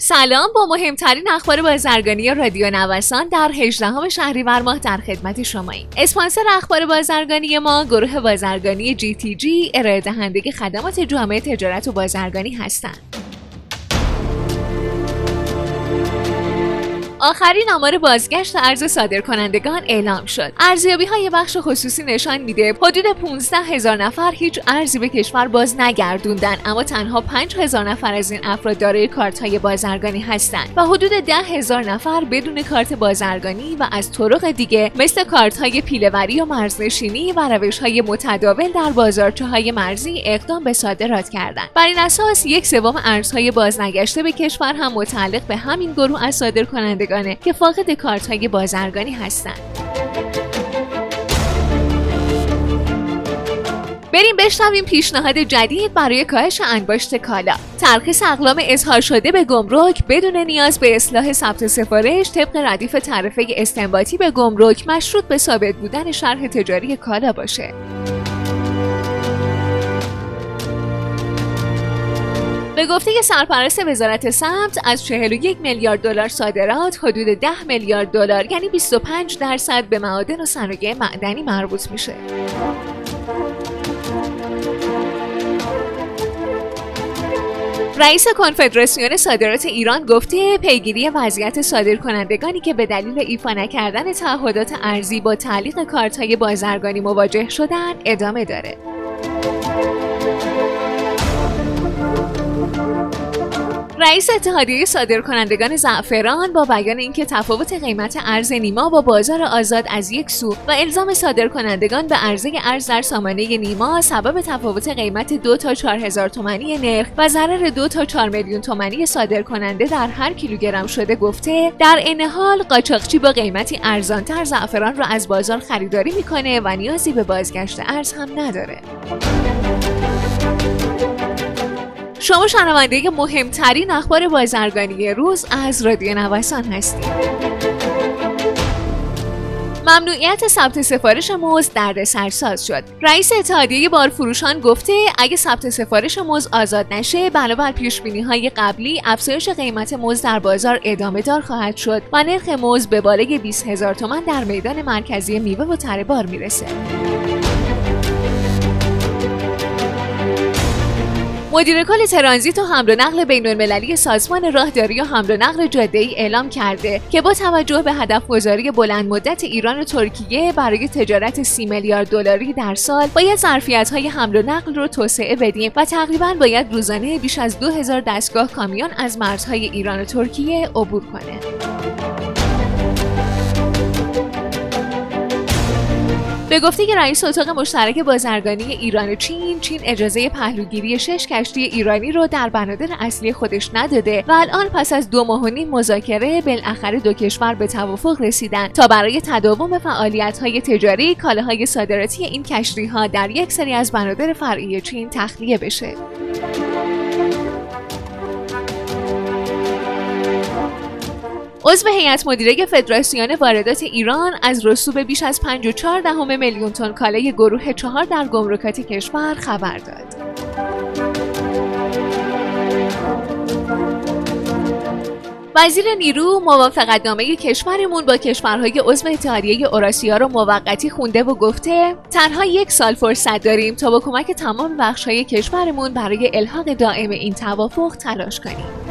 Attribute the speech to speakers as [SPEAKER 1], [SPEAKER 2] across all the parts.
[SPEAKER 1] سلام با مهمترین اخبار بازرگانی رادیو نوسان در 18 شهریور ماه در خدمت شماییم. اسپانسر اخبار بازرگانی ما گروه بازرگانی جی تی جی ارائه دهنده خدمات جامعه تجارت و بازرگانی هستند. آخرین آمار بازگشت ارز صادرکنندگان اعلام شد. ارزیابی های بخش خصوصی نشان میده حدود 15 هزار نفر هیچ ارزی به کشور باز نگردوندن اما تنها 5 هزار نفر از این افراد دارای کارت های بازرگانی هستند و حدود 10 هزار نفر بدون کارت بازرگانی و از طرق دیگه مثل کارت های پیلهوری و مرزنشینی و روش های متداول در بازارچه های مرزی اقدام به صادرات کردند. بر این اساس یک سوم ارزهای بازنگشته به کشور هم متعلق به همین گروه از صادرکنندگان که فاقد کارت های بازرگانی هستند. بریم بشنویم پیشنهاد جدید برای کاهش انباشت کالا ترخیص اقلام اظهار شده به گمرک بدون نیاز به اصلاح ثبت سفارش طبق ردیف تعرفه استنباطی به گمرک مشروط به ثابت بودن شرح تجاری کالا باشه به گفته سرپرست وزارت سمت از 41 میلیارد دلار صادرات حدود 10 میلیارد دلار یعنی 25 درصد به معادن و صنایع معدنی مربوط میشه. رئیس کنفدراسیون صادرات ایران گفته پیگیری وضعیت صادرکنندگانی که به دلیل ایفا نکردن تعهدات ارزی با تعلیق کارت‌های بازرگانی مواجه شدن ادامه داره. رئیس اتحادیه صادرکنندگان زعفران با بیان اینکه تفاوت قیمت ارز نیما با بازار آزاد از یک سو و الزام صادرکنندگان به عرضه ارز در سامانه نیما سبب تفاوت قیمت دو تا چهار هزار تومانی نرخ و ضرر دو تا چهار میلیون تومانی صادرکننده در هر کیلوگرم شده گفته در این حال قاچاقچی با قیمتی ارزانتر زعفران را از بازار خریداری می‌کنه و نیازی به بازگشت ارز هم نداره. شما شنونده مهمترین اخبار بازرگانی روز از رادیو نوسان هستید. ممنوعیت ثبت سفارش مزد درد سرساز شد. رئیس اتحادیه بارفروشان گفته اگه ثبت سفارش مزد آزاد نشه بنابر پیش بینی های قبلی افزایش قیمت مزد در بازار ادامه دار خواهد شد و نرخ مزد به بالای 20 هزار تومان در میدان مرکزی میوه و تره بار می‌رسه. مدیر کل ترانزیت و حمل و نقل بین المللی سازمان راهداری و حمل و نقل جاده ای اعلام کرده که با توجه به هدف گذاری بلند مدت ایران و ترکیه برای تجارت سی میلیارد دلاری در سال باید ظرفیت های حمل و نقل رو توسعه بدیم و تقریبا باید روزانه بیش از 2000 دستگاه کامیون از مرزهای ایران و ترکیه عبور کنه. به گفته که رئیس اتاق مشترک بازرگانی ایران و چین چین اجازه پهلوگیری شش کشتی ایرانی رو در بنادر اصلی خودش نداده و الان پس از دو ماه و نیم مذاکره بالاخره دو کشور به توافق رسیدن. تا برای تداوم فعالیت های تجاری کالاهای صادراتی این کشتی ها در یک سری از بنادر فرعی چین تخلیه بشه. عضو هیئت مدیره فدراسیون واردات ایران از رسوب بیش از 5.4 دهم میلیون تن کالای گروه چهار در گمرکات کشور خبر داد. وزیر نیرو موافقتنامه کشورمون با کشورهای عضو اتحادیه اوراسیا رو موقتی خونده و گفته تنها یک سال فرصت داریم تا با کمک تمام بخشهای کشورمون برای الحاق دائم این توافق تلاش کنیم.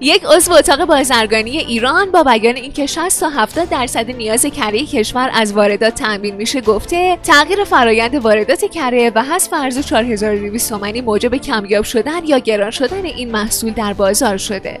[SPEAKER 1] یک عضو اتاق بازرگانی ایران با بیان اینکه 60 تا 70 درصد نیاز کره کشور از واردات تامین میشه گفته تغییر فرایند واردات کره و حذف ارز 4200 تومانی موجب کمیاب شدن یا گران شدن این محصول در بازار شده.